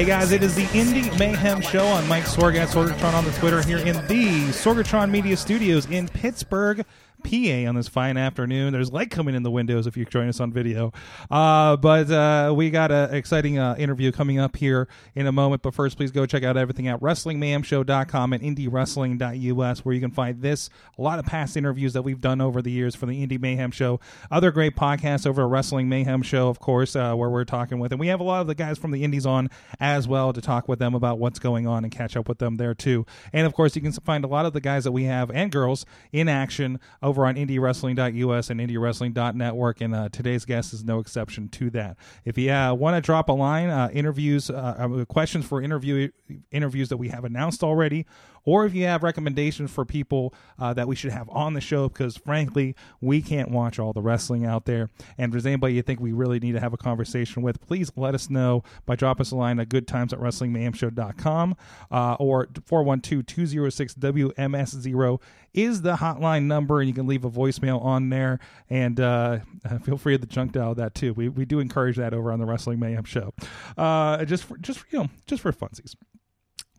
Hey guys, it is the Indy Mayhem Show on Mike Sorg at Sorgatron on the Twitter here in the Sorgatron Media Studios in Pittsburgh. PA on this fine afternoon. There's light coming in the windows if you join us on video. Uh, but uh, we got an exciting uh, interview coming up here in a moment. But first, please go check out everything at WrestlingMayhemShow.com and IndyWrestling.us where you can find this, a lot of past interviews that we've done over the years for the Indy Mayhem Show, other great podcasts over at Wrestling Mayhem Show, of course, uh, where we're talking with. And we have a lot of the guys from the Indies on as well to talk with them about what's going on and catch up with them there too. And of course, you can find a lot of the guys that we have and girls in action on IndyWrestling.us and IndyWrestling.network. And uh, today's guest is no exception to that. If you uh, want to drop a line, uh, interviews, uh, uh, questions for interview interviews that we have announced already, or if you have recommendations for people uh, that we should have on the show, because frankly, we can't watch all the wrestling out there. And if there's anybody you think we really need to have a conversation with, please let us know by dropping us a line at goodtimes at wrestlingmayhemshow.com uh, or 412 206 WMS0 is the hotline number, and you can leave a voicemail on there. And uh, feel free to junk dial that too. We, we do encourage that over on the Wrestling Mayhem Show, uh, just for, just for, you know just for funsies.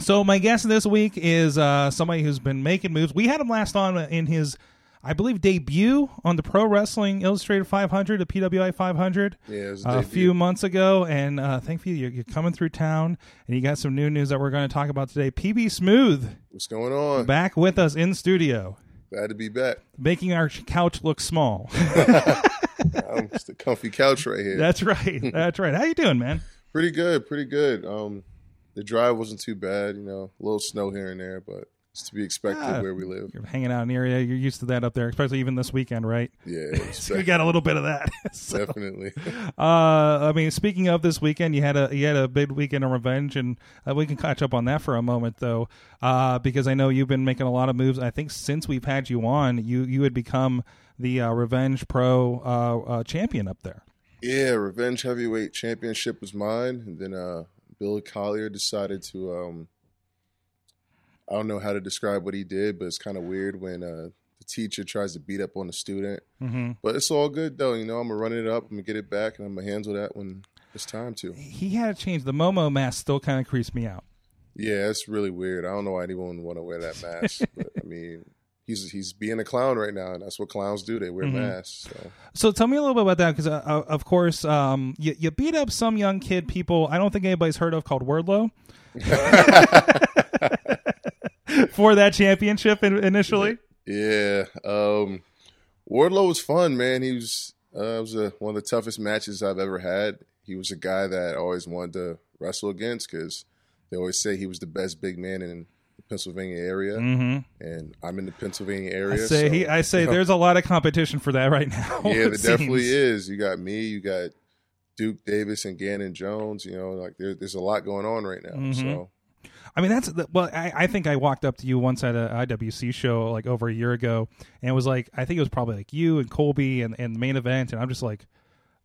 So my guest this week is uh, somebody who's been making moves. We had him last on in his, I believe, debut on the Pro Wrestling Illustrated 500, the PWI 500, Yeah, it was a few months ago. And uh, thankfully, you're, you're coming through town, and you got some new news that we're going to talk about today. PB Smooth What's going on? back with us in studio, Glad to be back. making our couch look small. Um, it's the comfy couch right here. That's right. That's right. How you doing, man? pretty good, pretty good. Um, the drive wasn't too bad. You know, a little snow here and there, but it's to be expected Ah. where we live. You're hanging out in the area. You're used to that up there, especially even this weekend, right? Yeah, So we got a little bit of that. So- definitely. Uh, I mean, speaking of this weekend, you had a you had a big weekend of revenge, and uh, we can catch up on that for a moment, though, uh, because I know you've been making a lot of moves. I think since we've had you on, you you had become the uh, Revenge Pro uh, uh, champion up there. Yeah, Revenge Heavyweight Championship was mine, and then uh, Bill Collier decided to. Um, I don't know how to describe what he did, but it's kind of weird when uh, the teacher tries to beat up on the student. Mm-hmm. But it's all good though. You know, I'm gonna run it up. I'm gonna get it back, and I'm gonna handle that when it's time to. He had to change the Momo mask. Still kind of creeps me out. Yeah, it's really weird. I don't know why anyone would want to wear that mask, but I mean, he's he's being a clown right now, and that's what clowns do. They wear Mhm. masks. So So tell me a little bit about that, because uh, uh, of course, um, you, you beat up some young kid people. I don't think anybody's heard of called Wardlow. For that championship initially, yeah, um, Wardlow was fun, man. He was uh, was a, one of the toughest matches I've ever had. He was a guy that I always wanted to wrestle against because they always say he was the best big man in Pennsylvania area, mm-hmm. and I'm in the Pennsylvania area. I say so, he, I say you know, there's a lot of competition for that right now. yeah, it there definitely is. You got me, you got Duke Davis and Gannon Jones. You know, like there, there's a lot going on right now. Mhm. So I mean, that's the, well. I, I think I walked up to you once at a IWC show like over a year ago, and it was like I think it was probably like you and Colby and, and the main event, and I'm just like,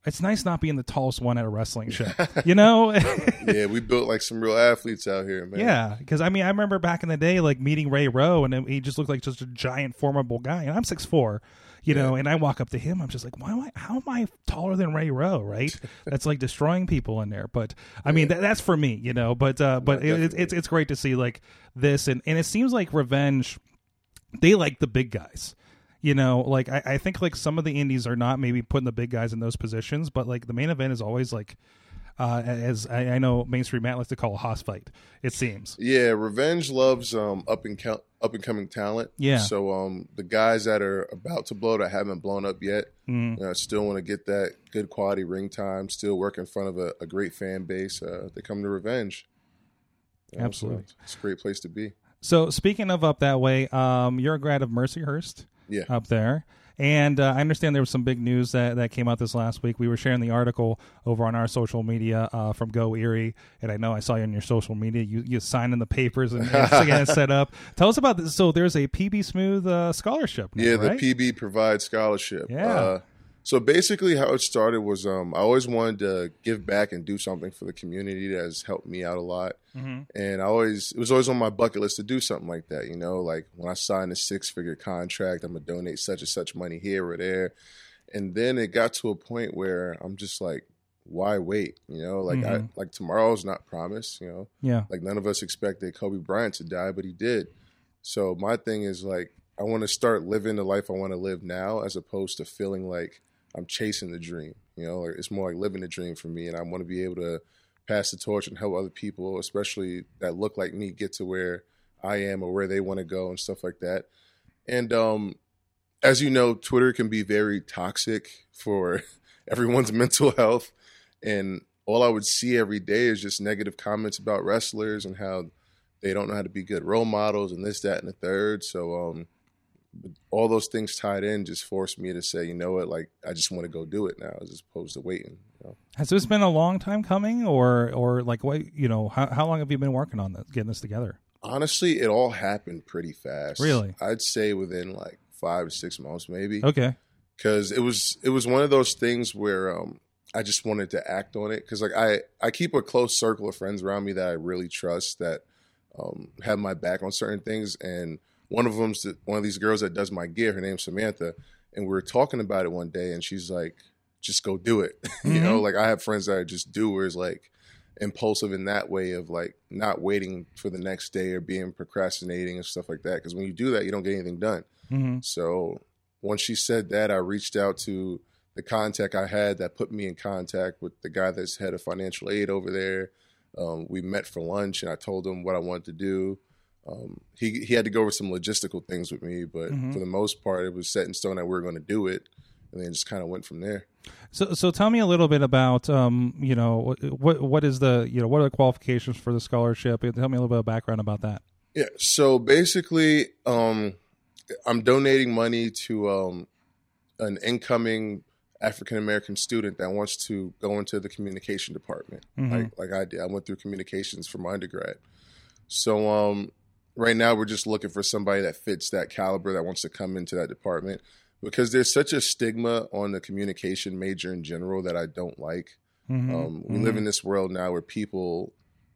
it's nice not being the tallest one at a wrestling show, you know? yeah, we built like some real athletes out here, man. yeah, because I mean, I remember back in the day, like meeting Ray Rowe, and he just looked like just a giant, formidable guy, and I'm six four. You know, and I walk up to him. I'm just like, why am I? How am I taller than Ray Rowe? Right? That's like destroying people in there. But I mean, that, that's for me. You know. But uh, but Yeah, it, it's it's it's great to see like this, and and it seems like Revenge, they like the big guys. You know, like I, I think like some of the indies are not maybe putting the big guys in those positions, but like the main event is always like, uh, as I, I know Main Street Matt likes to call a hoss fight. It seems. Yeah, Revenge loves um, up and count, up and coming talent. Yeah. So um, the guys that are about to blow that haven't blown up yet, Mm. you know, still want to get that good quality ring time, still work in front of a, a great fan base. Uh, they come to Revenge. You know, so Absolutely. it's a great place to be. So speaking of up that way, um, you're a grad of Mercyhurst Yeah. up there, And uh, I understand there was some big news that, that came out this last week. We were sharing the article over on our social media uh, from Go Erie, and I know I saw you on your social media. You you signed in the papers and, and getting it set up. Tell us about this. So there's a PB Smooth uh, scholarship. Now, Yeah, the right? PB provides scholarship. Yeah. So basically, how it started was um, I always wanted to give back and do something for the community that has helped me out a lot. Mm-hmm. And I always it was always on my bucket list to do something like that. You know, like when I signed a six figure contract, I'm gonna donate such and such money here or there. And then it got to a point where I'm just like, why wait? You know, like I Mhm. like tomorrow's not promised. You know, Yeah. like none of us expected Kobe Bryant to die, but he did. So my thing is like I want to start living the life I want to live now, as opposed to feeling like I'm chasing the dream. You know, it's more like living the dream for me, and I want to be able to pass the torch and help other people, especially that look like me, get to where I am or where they want to go and stuff like that. And um, as you know, Twitter can be very toxic for everyone's mental health, and all I would see every day is just negative comments about wrestlers and how they don't know how to be good role models and this, that, and the third. So, um, all those things tied in just forced me to say, you know what, like I just want to go do it now, as opposed to waiting. You know? Has this been a long time coming, or or like what you know? How how long have you been working on this, getting this together? Honestly, it all happened pretty fast. Really? I'd say within like five or six months, maybe. Okay. because it was it was one of those things where um, I just wanted to act on it because like I I keep a close circle of friends around me that I really trust that um, have my back on certain things, and one of them's the, one of these girls that does my gear. Her name's Samantha, and we were talking about it one day, and she's like, "Just go do it," you know. Like I have friends that are just doers, like impulsive in that way of like not waiting for the next day or being procrastinating and stuff like that. Because when you do that, you don't get anything done. hmm So once she said that, I reached out to the contact I had that put me in contact with the guy that's head of financial aid over there. Um, we met for lunch, and I told him what I wanted to do. Um, he he had to go over some logistical things with me, but Mhm. for the most part, it was set in stone that we were going to do it, and then just kind of went from there. So so tell me a little bit about um you know what what is the you know what are the qualifications for the scholarship? Tell me a little bit of background about that. Yeah. So basically, um, I'm donating money to um, an incoming African American student that wants to go into the communication department, Mhm. like like I did. I went through communications for my undergrad. So um, right now, we're just looking for somebody that fits that caliber that wants to come into that department because there's such a stigma on the communication major in general that I don't like. Mhm. Um, we Mhm. live in this world now where people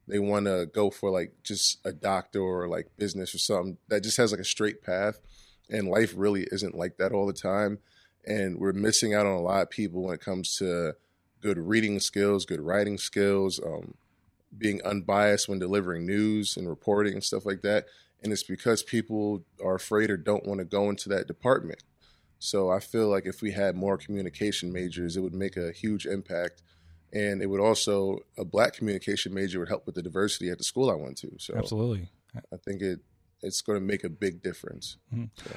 they want to go for like just a doctor or like business or something that just has like a straight path, and life really isn't like that all the time. And we're missing out on a lot of people when it comes to good reading skills, good writing skills, um, being unbiased when delivering news and reporting and stuff like that. And it's because people are afraid or don't want to go into that department. So I feel like if we had more communication majors, it would make a huge impact. And it would also a black communication major would help with the diversity at the school I went to. So Absolutely. I think it it's going to make a big difference.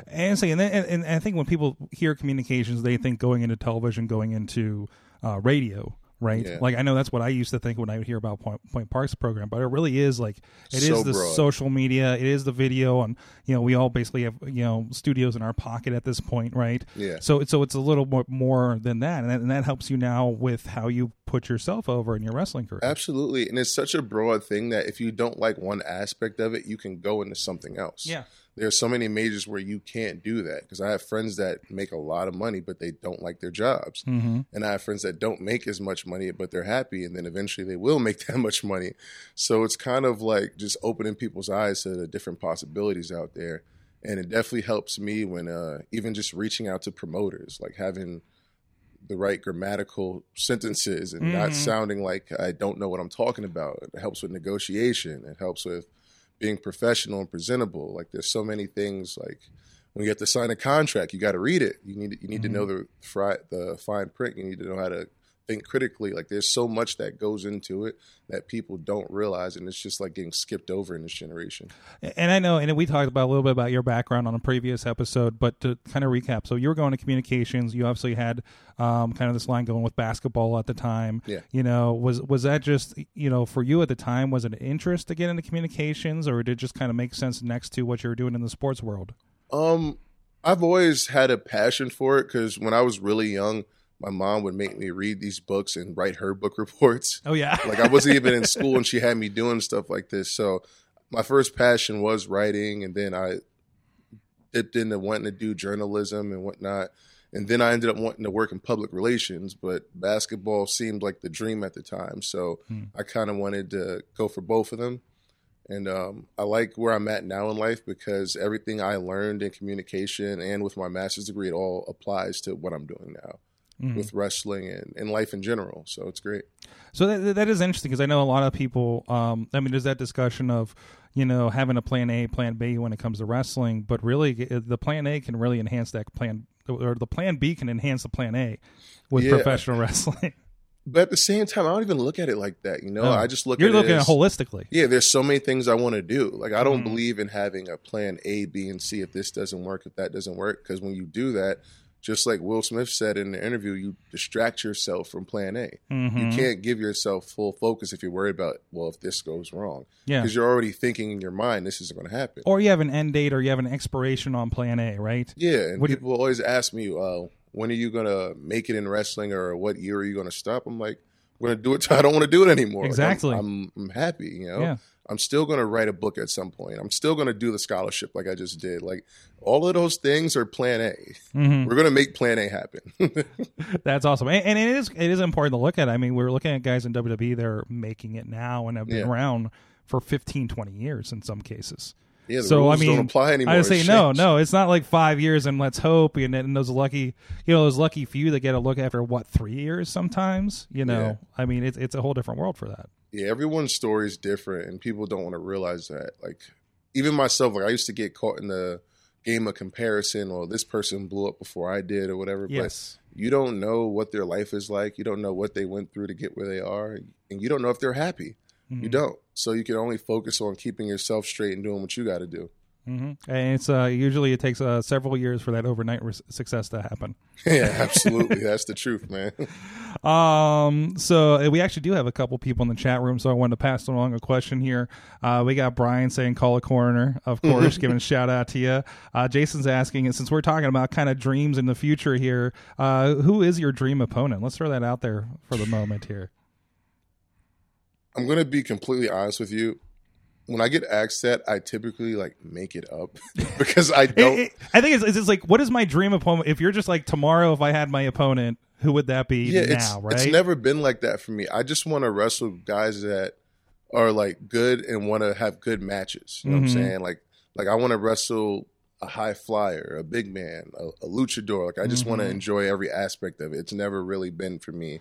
And see, and, then, and, and I think when people hear communications, they think going into television, going into uh, radio, right? Yeah. Like I know that's what I used to think when I would hear about Point, Point Park's program, but it really is like it is So the broad. social media, it is the video, and you know we all basically have you know studios in our pocket at this point, right? Yeah. So it's so it's a little more more than that, and that, and that helps you now with how you put yourself over in your wrestling career. Absolutely. And it's such a broad thing that if you don't like one aspect of it, you can go into something else. Yeah. There's so many majors where you can't do that because I have friends that make a lot of money, but they don't like their jobs. Mm-hmm. And I have friends that don't make as much money, but they're happy. And then eventually they will make that much money. So it's kind of like just opening people's eyes to the different possibilities out there. And it definitely helps me when uh, even just reaching out to promoters, like having the right grammatical sentences and not Mhm. sounding like I don't know what I'm talking about. It helps with negotiation. It helps with being professional and presentable. Like there's so many things like when you have to sign a contract, you got to read it. You need you need to know mm-hmm. the fri- the fine print. You need to know how to think critically. Like there's so much that goes into it that people don't realize, and it's just like getting skipped over in this generation. And I know, and we talked about a little bit about your background on a previous episode, but to kind of recap, so you were going to communications. You obviously had um, kind of this line going with basketball at the time. Yeah. You know, was was that just you know for you at the time? Was it an interest to get into communications, or did it just kind of make sense next to what you were doing in the sports world? Um, I've always had a passion for it because when I was really young, my mom would make me read these books and write her book reports. Oh yeah. like I wasn't even in school and she had me doing stuff like this. So my first passion was writing, and then I dipped into wanting to do journalism and whatnot. And then I ended up wanting to work in public relations, but basketball seemed like the dream at the time. So Hmm. I kind of wanted to go for both of them. And um, I like where I'm at now in life because everything I learned in communication and with my master's degree, it all applies to what I'm doing now Mhm. with wrestling and, and life in general. So it's great. So that, that is interesting because I know a lot of people. Um, I mean, there's that discussion of you know having a plan A, plan B when it comes to wrestling, but really uh, the plan A can really enhance that plan, or the plan B can enhance the plan A with Yeah. professional wrestling. But at the same time, I don't even look at it like that. You know, No. I just look You're at looking it at as, holistically. Yeah, there's so many things I want to do. Like I don't Mhm. believe in having a plan A, B, and C if this doesn't work, if that doesn't work. Because when you do that, just like Will Smith said in the interview, you distract yourself from plan A. Mhm. You can't give yourself full focus if you're worried about, well, if this goes wrong. Yeah. Because you're already thinking in your mind this isn't going to happen. Or you have an end date, or you have an expiration on plan A, right? Yeah, and What do you- people always ask me, uh, when are you going to make it in wrestling or what year are you going to stop? I'm like, I'm going to do it till I don't want to do it anymore. Like, I'm- Exactly. I'm, I'm, happy, you know? Yeah. I'm still going to write a book at some point. I'm still going to do the scholarship like I just did. Like all of those things are plan A. Mhm. We're going to make plan A happen. That's awesome, and, and it is it is important to look at. I mean, we're looking at guys in WWE that are making it now and have been Yeah. around for 15, 20 years in some cases. yeah, the so rules I mean, don't apply anymore. I would It's say no, changed. no. It's not like five years and let's hope. And, and those lucky, you know, those lucky few that get a look after what three years sometimes. You know, Yeah. I mean, it's it's a whole different world for that. Yeah, everyone's story is different, and people don't want to realize that. Like, even myself, like I used to get caught in the game of comparison. or this person blew up before I did, or whatever. Yes. But you don't know what their life is like. You don't know what they went through to get where they are, and you don't know if they're happy. Mm-hmm. You don't. So you can only focus on keeping yourself straight and doing what you got to do. Hmm And it's uh, usually it takes uh, several years for that overnight res- success to happen. yeah, absolutely. That's the truth, man. Um, so we actually do have a couple people in the chat room, so I wanted to pass along a question here. Uh, we got Brian saying call a coroner, of course, giving a shout out to you. Uh, Jason's asking, and since we're talking about kind of dreams in the future here, uh, who is your dream opponent? Let's throw that out there for the moment here. I'm gonna be completely honest with you. When I get asked that, I typically like make it up because I don't. it- I think it's, it's just like, what is my dream opponent? If you're just like tomorrow, if I had my opponent, who would that be yeah, now? it's right? it's never been like that for me. I just want to wrestle guys that are like good and want to have good matches. You know Mhm. what I'm saying? Like like I want to wrestle a high flyer, a big man, a, a luchador. Like I just want to enjoy every aspect of it. It's never really been for me.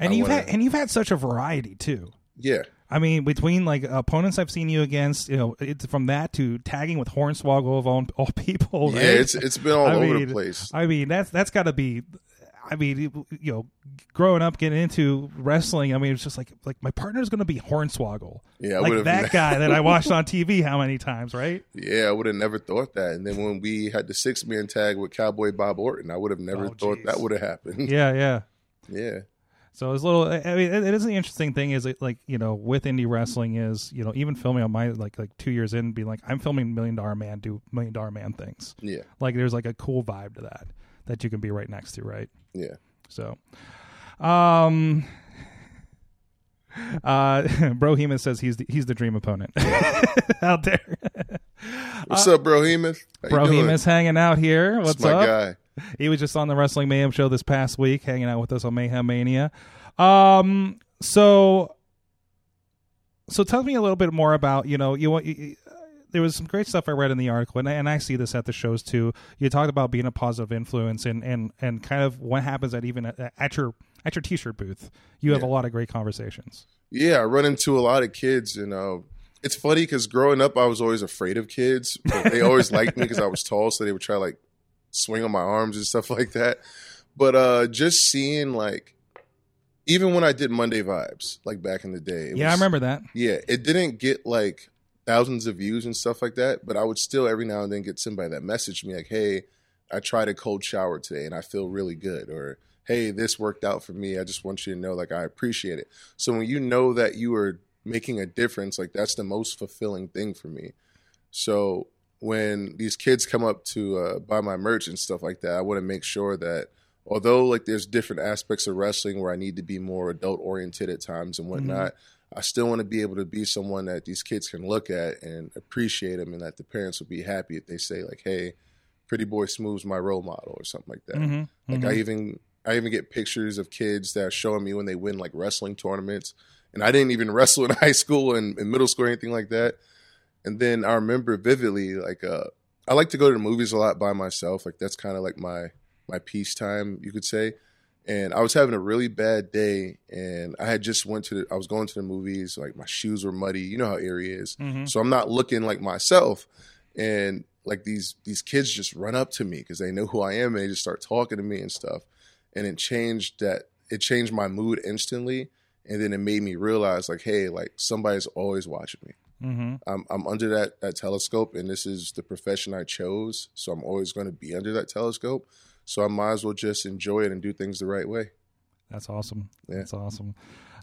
and I you've wanna- had and you've had such a variety too. Yeah, I mean, between like opponents I've seen you against, you know, it's from that to tagging with Hornswoggle of all, all people. yeah. It's it's been all I over mean, the place. I mean, that's that's got to be. I mean, you know, growing up, getting into wrestling. I mean, it's just like like my partner's going to be Hornswoggle, Yeah, I like that guy that I watched on TV. How many times, right? Yeah, I would have never thought that. And then when we had the six man tag with Cowboy Bob Orton, I would have never Oh, thought jeez. that would have happened. Yeah, yeah. yeah. So it's a little. I mean, it is the interesting thing is it like you know with indie wrestling is you know even filming on my like like two years in being like I'm filming Million Dollar Man do Million Dollar Man things. Yeah. Like there's like a cool vibe to that that you can be right next to, right? Yeah. So, um, uh, Bro Heman says he's the, he's the dream opponent out there. What's up, Bro Hemoth? How you Bro doing? Heman's hanging out here. What's my up? guy. He was just on the Wrestling Mayhem show this past week, hanging out with us on Mayhem Mania. Um, so, so tell me a little bit more about you know you. you there was some great stuff I read in the article, and I, and I see this at the shows too. You talked about being a positive influence, and and and kind of what happens at even at, at your at your t-shirt booth. You have Yeah. a lot of great conversations. Yeah, I run into a lot of kids, and uh, it's funny because growing up, I was always afraid of kids. But they always liked me because I was tall, so they would try like swing on my arms and stuff like that. But uh, just seeing like, even when I did Monday Vibes, like back in the day, yeah, I remember that. Yeah, it didn't get like thousands of views and stuff like that, but I would still every now and then get somebody that messaged me like, "Hey, I tried a cold shower today and I feel really good," or "Hey, this worked out for me. I just want you to know like I appreciate it." So when you know that you are making a difference, like that's the most fulfilling thing for me. So when these kids come up to uh, buy my merch and stuff like that, I want to make sure that although like there's different aspects of wrestling where I need to be more adult oriented at times and whatnot, I still want to be able to be someone that these kids can look at and appreciate them, and that the parents will be happy if they say like, "Hey, Pretty Boy Smooth's my role model" or something like that. Mhm, Like mhm. I even I even get pictures of kids that are showing me when they win like wrestling tournaments, and I didn't even wrestle in high school and, and middle school or anything like that. And then I remember vividly, like uh, I like to go to the movies a lot by myself. Like that's kind of like my my peace time, you could say. And I was having a really bad day, and I had just went to the, I was going to the movies. Like my shoes were muddy. You know how Erie is, Mhm. so I'm not looking like myself. And like these these kids just run up to me because they know who I am, and they just start talking to me and stuff. And it changed that it changed my mood instantly, and then it made me realize like, hey, like somebody's always watching me. Mhm. I'm I'm under that that telescope, and this is the profession I chose, so I'm always going to be under that telescope. So I might as well just enjoy it and do things the right way. That's awesome. Yeah. That's awesome.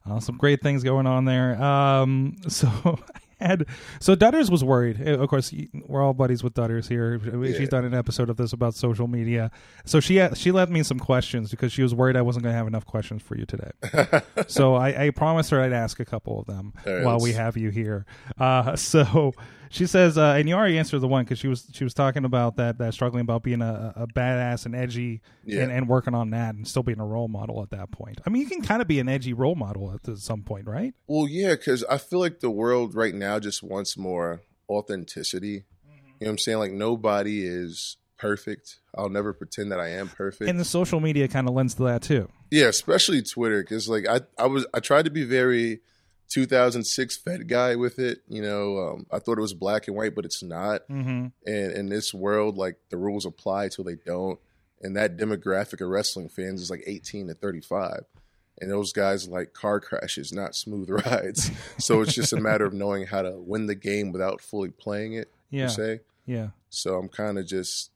Uh, some great things going on there. Um, so had so Dutters was worried. Uh, Of course, we're all buddies with Dutters here. She's Yeah. done an episode of this about social media. So she had, she left me some questions because she was worried I wasn't going to have enough questions for you today. so I, I promised her I'd ask a couple of them right, while we let's- have you here. Uh, so she says, uh, and you already answered the one because she was she was talking about that that struggling about being a, a badass and edgy Yeah. and, and working on that and still being a role model at that point. I mean, you can kind of be an edgy role model at some point, right? Well, yeah, because I feel like the world right now just wants more authenticity. You know what I'm saying? Like nobody is perfect. I'll never pretend that I am perfect. And the social media kind of lends to that too. Yeah, especially Twitter, because like I, I was, I tried to be very 2006 Fed guy with it. You know, um, I thought it was black and white, but it's not. Mm-hmm. And in this world, like the rules apply till they don't. And that demographic of wrestling fans is like 18 to 35. And those guys like car crashes, not smooth rides. so it's just a matter of knowing how to win the game without fully playing it, Yeah, se. yeah. So I'm kind of just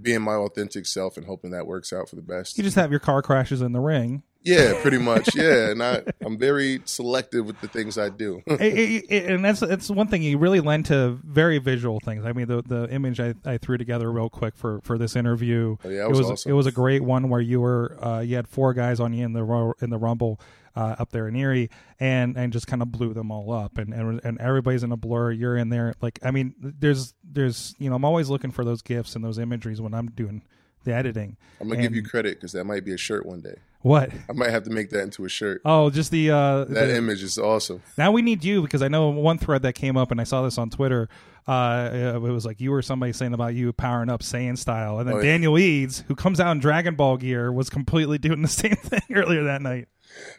being my authentic self and hoping that works out for the best. You just have your car crashes in the ring. Yeah, pretty much. Yeah, and I I'm very selective with the things I do. It- it- it- and that's that's one thing you really lend to very visual things. I mean, the the image I, I threw together real quick for, for this interview. Oh, yeah, it was awesome. it was a great one where you were uh, you had four guys on you in the in the rumble uh, up there in Erie and and just kind of blew them all up and, and and everybody's in a blur. You're in there like I mean, there's there's you know I'm always looking for those gifts and those imageries when I'm doing the editing. I'm gonna give you credit because that might be a shirt one day. What? I might have to make that into a shirt. Oh, just the uh, That the- image is awesome. Now we need you because I know one thread that came up, and I saw this on Twitter. Uh, it was like you or somebody saying about you powering up Saiyan style, and then Oh, yeah. Daniel Eads, who comes out in Dragon Ball gear, was completely doing the same thing earlier that night.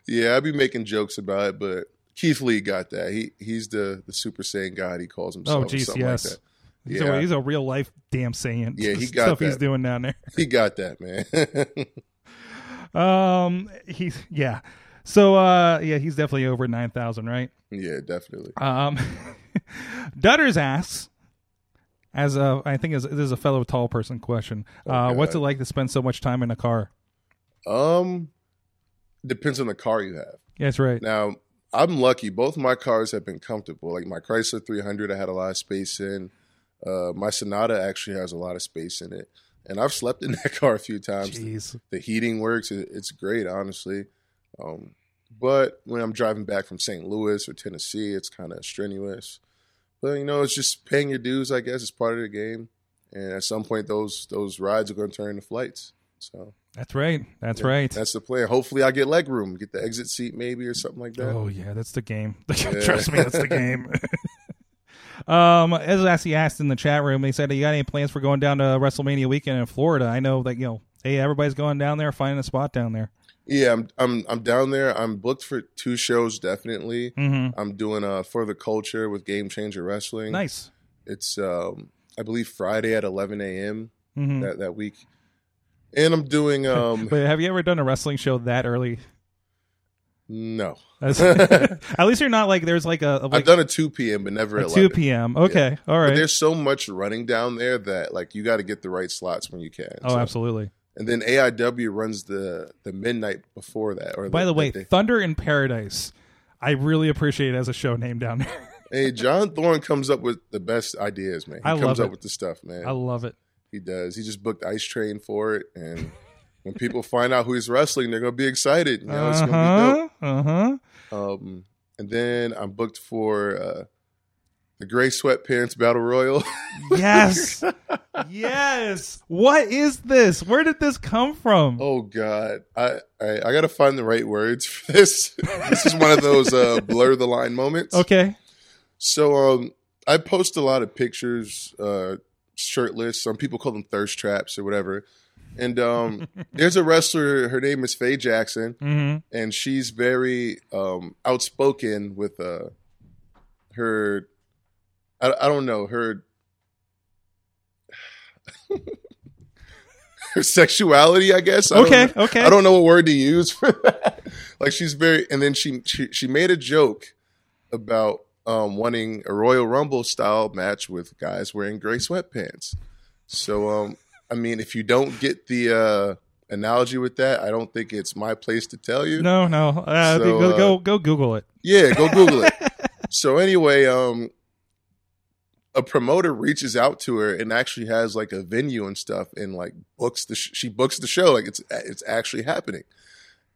Yeah, I'd be making jokes about it, but Keith Lee got that. He he's the the Super Saiyan God. He calls himself. Oh, yes. Like that. He's, Yeah. a, he's a real life damn Saiyan. Yeah, he got stuff he's doing down there. He got that, man. Um, he's yeah. So uh, yeah, he's definitely over nine thousand, right? yeah, definitely. Um, Dutters asks, as a I think as, this is a fellow tall person question. uh, God. what's it like to spend so much time in a car? Um, depends on the car you have. Yeah, that's right. Now, I'm lucky. Both my cars have been comfortable. Like my Chrysler 300, I had a lot of space in. Uh, my Sonata actually has a lot of space in it, and I've slept in that car a few times. Jeez. The heating works. It, it's great, honestly. Um, but when I'm driving back from St. Louis or Tennessee, it's kind of strenuous. But you know, it's just paying your dues. I guess it's part of the game. And at some point, those those rides are going to turn into flights. So That's right. That's yeah, right. That's the plan. Hopefully, I get leg room, get the exit seat maybe or something like that. Oh yeah, that's the game. Trust me, that's the game. um, as actually asked in the chat room, they said, "You got any plans for going down to WrestleMania weekend in Florida?" I know that you know, hey, everybody's going down there, finding a spot down there. Yeah, I'm I'm I'm down there. I'm booked for two shows definitely. Mm-hmm. I'm doing uh for the culture with Game Changer Wrestling. Nice. It's um I believe Friday at 11 a.m. Mm-hmm. that that week, and I'm doing um But have you ever done a wrestling show that early? No. At least you're not like there's like a I've like done a 2 p.m. but never a at two 11. p.m. Okay, all But right. there's so much running down there that like you got to get the right slots when you can. Oh, So- absolutely. And then AIW runs the the midnight before that. Or By the way, that day. Thunder in Paradise. I really appreciate it as a show name down there. Hey, John Thorne comes up with the best ideas, man. He I comes love up it. with the stuff, man. I love it. He does. He just booked Ice Train for it, and when people find out who he's wrestling, they're gonna be excited. You know, it's Uh gonna huh. Uh huh. Um, and then I'm booked for uh, the Gray Sweatpants Battle Royal. Yes. yes. What is this? Where did this come from? oh God, I, I I gotta find the right words for this. this is one of those uh, blur the line moments. Okay. So um, I post a lot of pictures, uh, shirtless. Some people call them thirst traps or whatever. And um, there's a wrestler. Her name is Faye Jackson, Mm-hmm. and she's very um, outspoken with uh, her. I, I don't know her. her sexuality, I guess. I don't Okay. Okay. I don't know what word to use for that. like she's very, and then she she she made a joke about um, wanting a Royal Rumble style match with guys wearing gray sweatpants. So, um, I mean, if you don't get the uh, analogy with that, I don't think it's my place to tell you. No, no. Uh, So, go, uh, go go Google it. Yeah, go Google it. so anyway, um, a promoter reaches out to her and actually has like a venue and stuff, and like books the sh- she books the show like it's it's actually happening.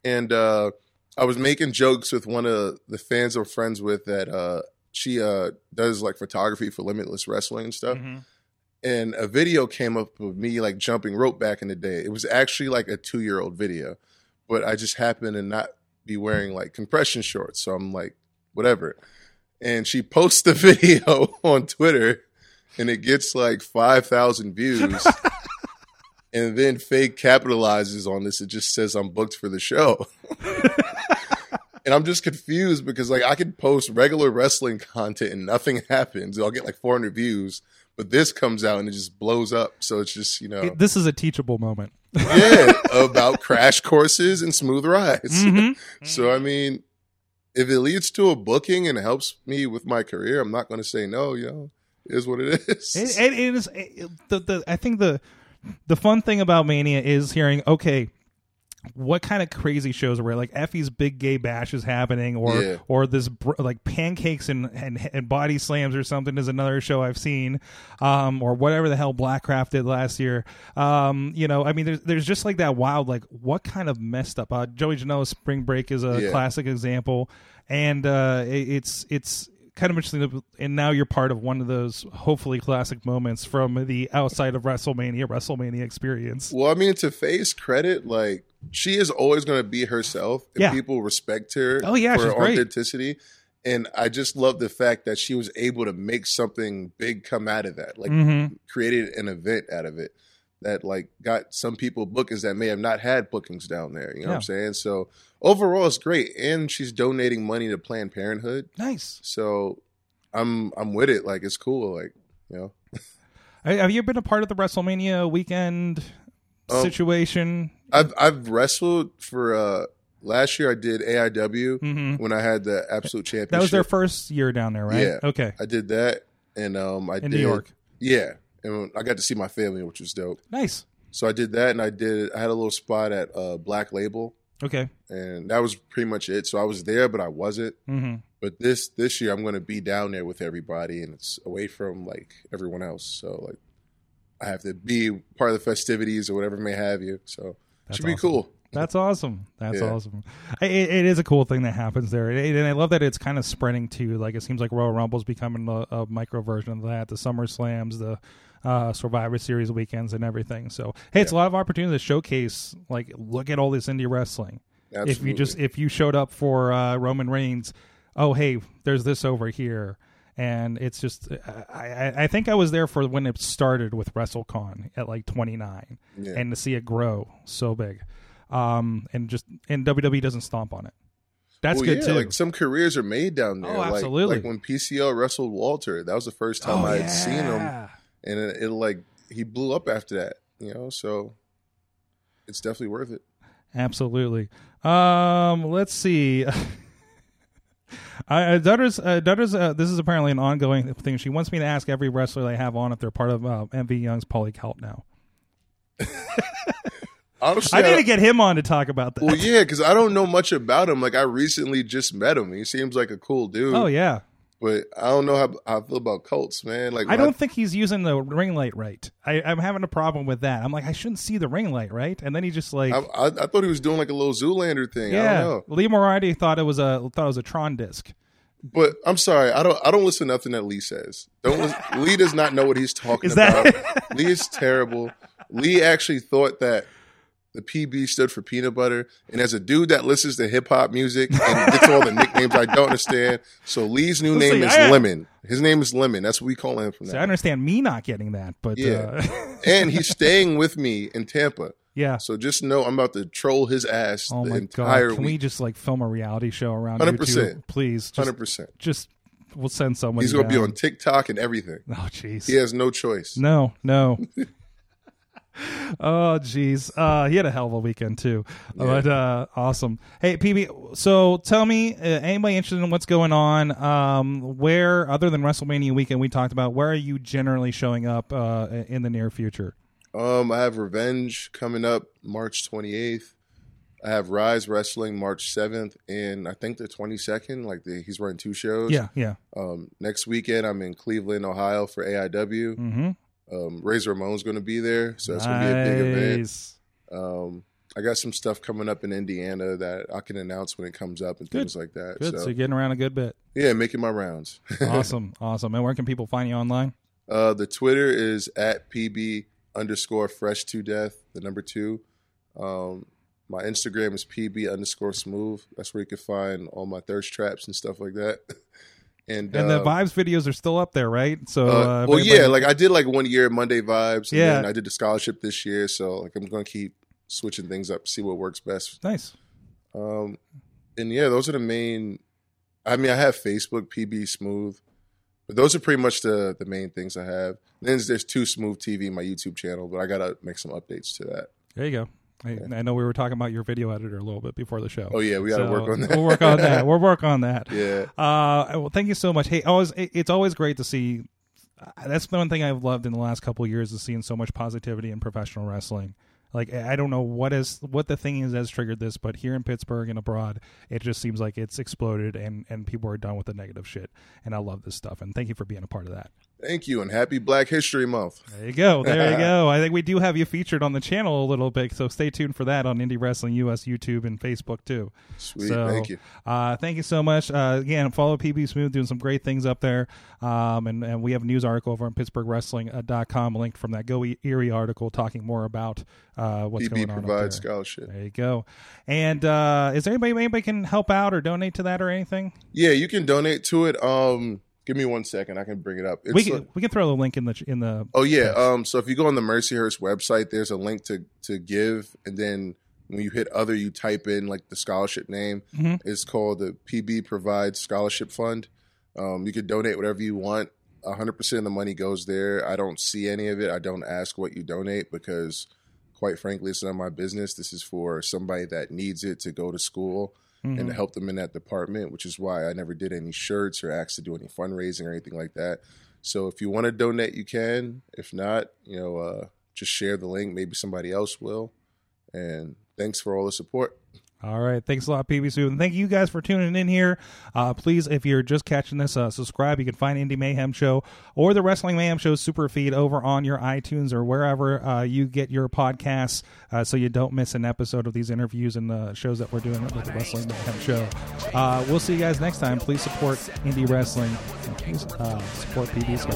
And uh, I was making jokes with one of the fans I'm friends with that uh, she uh, does like photography for Limitless Wrestling and stuff. Mhm. And a video came up of me like jumping rope back in the day. It was actually like a two year old video, but I just happened to not be wearing like compression shorts. So I'm like, whatever. And she posts the video on Twitter and it gets like 5,000 views. and then Faye capitalizes on this. It just says I'm booked for the show. and I'm just confused because like I could post regular wrestling content and nothing happens. I'll get like 400 views, but this comes out and it just blows up. So it's just, you know, It- this is a teachable moment. yeah, about crash courses and smooth rides. Mhm. So I mean, if it leads to a booking and helps me with my career, I'm not going to say no. You know, it is what it is. It, it is it, the, the I think the the fun thing about Mania is hearing okay, what kind of crazy shows are where like Effy's big gay bash is happening, or Yeah. or this br- like pancakes and, and and body slams or something is another show I've seen, um, or whatever the hell Blackcraft did last year. Um, you know, I mean, there's there's just like that wild like what kind of messed up. Uh, Joey Janela's Spring Break is a Yeah. classic example, and uh, it, it's it's kind of interesting. And now you're part of one of those hopefully classic moments from the outside of WrestleMania WrestleMania experience. well, I mean, to Faye's credit, like she is always going to be herself, and Yeah. people respect her. Oh, yeah, for she's her great. authenticity. And I just love the fact that she was able to make something big come out of that, like Mhm. created an event out of it that like got some people bookings that may have not had bookings down there. You know what I'm saying? So overall, it's great, and she's donating money to Planned Parenthood. Nice. So I'm I'm with it. Like it's cool. Like you know, Have you been a part of the WrestleMania weekend Um, situation? I've I've wrestled for uh last year. I did AIW hmm when I had the absolute championship. That was their first year down there, right? Yeah. Okay. I did that, and um I In did New York. Yeah, and I got to see my family, which was dope. Nice. So I did that, and I did. I had a little spot at uh, Black Label, Okay. and that was pretty much it. So I was there, but I wasn't. hmm But this this year, I'm going to be down there with everybody, and it's away from like everyone else. So like, I have to be part of the festivities or whatever may have you. So That's should be awesome. cool. That's awesome. That's Yeah. awesome. It, it is a cool thing that happens there, It- and I love that it's kind of spreading to like it seems like Royal Rumble's becoming a, a micro version of that. The Summer Slams, the uh, Survivor Series weekends, and everything. So hey, it's a lot of opportunity to showcase. Like, look at all this indie wrestling. Absolutely. If you just if you showed up for uh, Roman Reigns, oh hey, there's this over here. And it's just, I, I, I think I was there for when it started with WrestleCon at like 29 Yeah. and to see it grow so big um and just and WWE doesn't stomp on it. That's well, good yeah, too. like some careers are made down there. Oh, Like- absolutely. Like, when PCL wrestled Walter, that was the first time Oh, I had seen him, yeah. And it, it like he blew up after that. You know, so it's definitely worth it. Absolutely. Um, let's see. I, uh, Dutters, uh, Dutters, uh, this is apparently an ongoing thing. She wants me to ask every wrestler they have on if they're part of uh, MV Young's Poly Cult now. Honestly, I need I- to get him on to talk about that. Well, yeah, because I don't know much about him. Like I recently just met him. He seems like a cool dude. oh yeah, but I don't know how, how I feel about Colts, man. Like I don't think he's using the ring light right. I, I'm having a problem with that. I'm like, I shouldn't see the ring light, right? And then he just like, I, I, I thought he was doing like a little Zoolander thing. I yeah. don't know. Lee Moriarty thought it was a thought it was a Tron disc. But I'm sorry, I don't I don't listen to nothing that Lee says. Don't listen, Lee does not know what he's talking Is that- about. Lee is terrible. Lee actually thought that the PB stood for peanut butter, and as a dude that listens to hip hop music and gets all the nicknames I don't understand, so Lee's new name see, is I- Lemon. His name is Lemon. That's what we call him from So now. I understand me not getting that, but Yeah. uh, and he's staying with me in Tampa. yeah. So just know I'm about to troll his ass Oh the my entire god! Can we just like film a reality show around 100%. YouTube, please? Hundred percent. just we'll send someone. He's gonna be on TikTok and everything. Oh jeez. He has no choice. No, no. oh jeez. Uh he had a hell of a weekend too. But uh awesome. Hey PB, so tell me uh, anybody interested in what's going on um where other than WrestleMania weekend we talked about, where are you generally showing up uh in the near future? Um, I have Revenge coming up March 28th. I have Ryse Wrestling March 7th, and I think the 22nd. Like the, he's running two shows. Yeah, yeah. Um, next weekend I'm in Cleveland, Ohio for AIW. Mhm. Um, Razor Ramon's going to be there, so that's going to be a big event. Um, I got some stuff coming up in Indiana that I can announce when it comes up and Good. things like that. Good. So, So you're getting around a good bit. yeah, making my rounds. Awesome. awesome. And where can people find you online? Uh, the Twitter is at pb underscore fresh to death, the number two. Um, my Instagram is pb underscore smooth. That's where you can find all my thirst traps and stuff like that. And, And the uh, vibes videos are still up there, right? So, uh, uh, well, yeah, like I did like one year Monday vibes, and Yeah. then I did the scholarship this year. So like I'm going to keep switching things up, see what works best. nice. Um, and yeah, those are the main. I mean, I have Facebook PB Smooth, but those are pretty much the the main things I have. Then there's two Smooth TV, my YouTube channel, but I gotta make some updates to that. There you go. I, I know we were talking about your video editor a little bit before the show. Oh yeah, we gotta So, work on that. We'll work on that. We'll work on that. yeah, Uh, well, thank you so much. Hey, always it's always great to see. uh, That's the one thing I've loved in the last couple of years is seeing so much positivity in professional wrestling. Like I I don't know what is what the thing is that's triggered this, but here in Pittsburgh and abroad, it just seems like it's exploded and and people are done with the negative shit. And I love this stuff. And thank you for being a part of that. Thank you, and happy Black History Month. There you go. There you go. I think we do have you featured on the channel a little bit, so stay tuned for that on Indie Wrestling US YouTube and Facebook too. Sweet, So, thank you. Uh, thank you so much. Uh, again, follow PB Smooth doing some great things up there. Um, and, and we have a news article over on PittsburghWrestling.com linked from that Go Erie article talking more about uh, what's PB going on. there. provides scholarship. There you go. And uh, is there anybody anybody can help out or donate to that or anything? Yeah, you can donate to it. Um, give me one second, I can bring it up. It's we a- can we can throw the link in the in the. Oh yeah. Um. So if you go on the Mercyhurst website, there's a link to to give, and then when you hit other, you type in like the scholarship name. Mhm. It's called the PB Provides Scholarship Fund. Um. You can donate whatever you want. hundred percent of the money goes there. I don't see any of it. I don't ask what you donate because, quite frankly, it's none of my business. This is for somebody that needs it to go to school and to help them in that department, which is why I never did any shirts or asked to do any fundraising or anything like that. So if you want to donate, you can. If not, you know, uh, just share the link. Maybe somebody else will. And thanks for all the support. All right. Thanks a lot, PB Smooth. And thank you guys for tuning in here. Uh, please, if you're just catching this, uh, subscribe. You can find Indy Mayhem Show or the Wrestling Mayhem Show super feed over on your iTunes or wherever uh, you get your podcasts uh, so you don't miss an episode of these interviews and the shows that we're doing with the Wrestling Mayhem Show. Uh, we'll see you guys next time. Please support indie wrestling. And please uh, support PB Smooth.